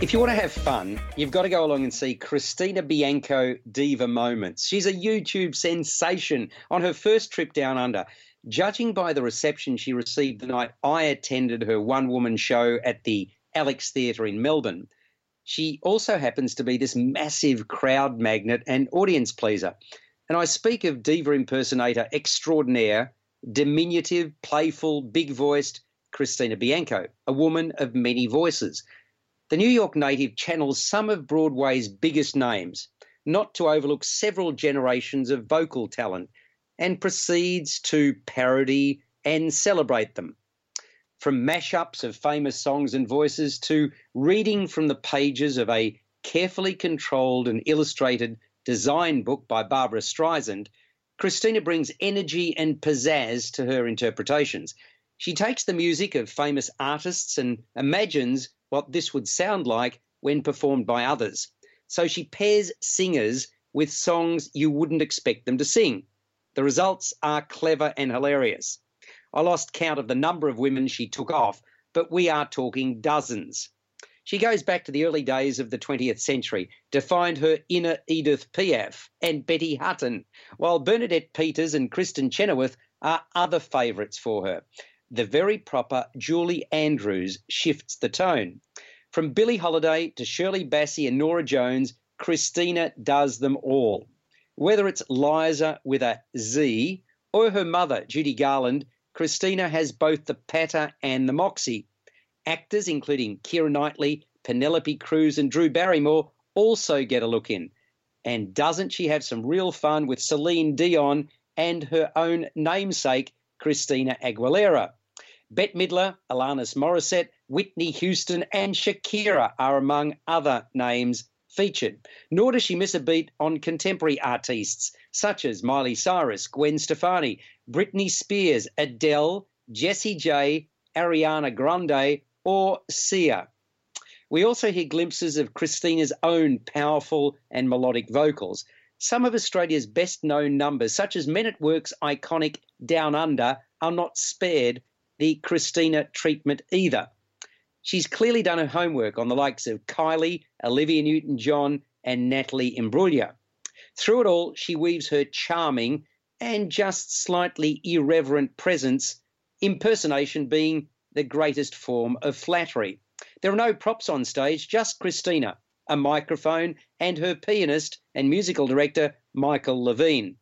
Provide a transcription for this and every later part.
If you want to have fun, you've got to go along and see Christina Bianco Diva Moments. She's a YouTube sensation on her first trip down under. Judging by the reception she received the night I attended her one woman show at the Alex Theatre in Melbourne, she also happens to be this massive crowd magnet and audience pleaser. And I speak of diva impersonator extraordinaire, diminutive, playful, big voiced Christina Bianco, a woman of many voices. The New York native channels some of Broadway's biggest names, not to overlook several generations of vocal talent, and proceeds to parody and celebrate them. From mashups of famous songs and voices to reading from the pages of a carefully controlled and illustrated design book by Barbra Streisand, Christina brings energy and pizzazz to her interpretations. She takes the music of famous artists and imagines what this would sound like when performed by others. So she pairs singers with songs you wouldn't expect them to sing. The results are clever and hilarious. I lost count of the number of women she took off, but we are talking dozens. She goes back to the early days of the 20th century to find her inner Edith Piaf and Betty Hutton, while Bernadette Peters and Kristin Chenoweth are other favourites for her the very proper Julie Andrews shifts the tone. From Billie Holiday to Shirley Bassey and Norah Jones, Christina does them all. Whether it's Liza with a Z or her mother, Judy Garland, Christina has both the patter and the moxie. Actors including Keira Knightley, Penelope Cruz, and Drew Barrymore also get a look in. And doesn't she have some real fun with Celine Dion and her own namesake, Christina Aguilera? Bette Midler, Alanis Morissette, Whitney Houston, and Shakira are among other names featured. Nor does she miss a beat on contemporary artists such as Miley Cyrus, Gwen Stefani, Britney Spears, Adele, Jessie J, Ariana Grande, or Sia. We also hear glimpses of Christina's own powerful and melodic vocals. Some of Australia's best known numbers, such as Men at Work's iconic Down Under, are not spared the Christina treatment either. She's clearly done her homework on the likes of Kylie, Olivia Newton John, and Natalie Imbruglia. Through it all, she weaves her charming and just slightly irreverent presence, impersonation being the greatest form of flattery. There are no props on stage, just Christina, a microphone, and her pianist and musical director, Michael Lavine.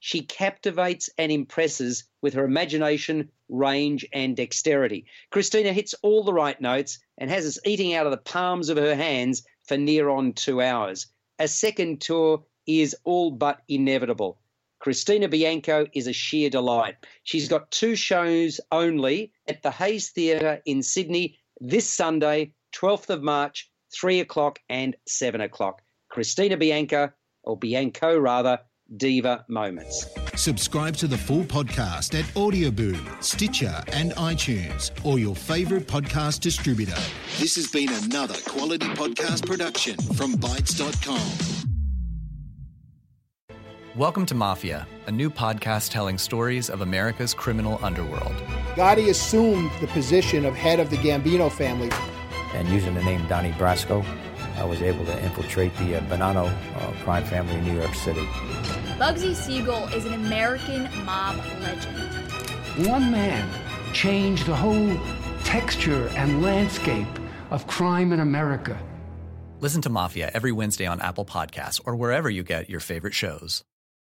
She captivates and impresses with her imagination, range, and dexterity. Christina hits all the right notes and has us eating out of the palms of her hands for near on two hours. A second tour is all but inevitable. Christina Bianco is a sheer delight. She's got two shows only at the Hayes Theatre in Sydney this Sunday, 12th of March, 3 o'clock and 7 o'clock. Christina Bianca, or Bianco rather, Diva Moments. Subscribe to the full podcast at Audioboom, Stitcher, and iTunes, or your favourite podcast distributor. This has been another quality podcast production from Bytes.com. Welcome to Mafia, a new podcast telling stories of America's criminal underworld. Gotti assumed the position of head of the Gambino family. And using the name Donnie Brasco, I was able to infiltrate the uh, Bonanno uh, crime family in New York City. Bugsy Siegel is an American mob legend. One man changed the whole texture and landscape of crime in America. Listen to Mafia every Wednesday on Apple Podcasts or wherever you get your favorite shows.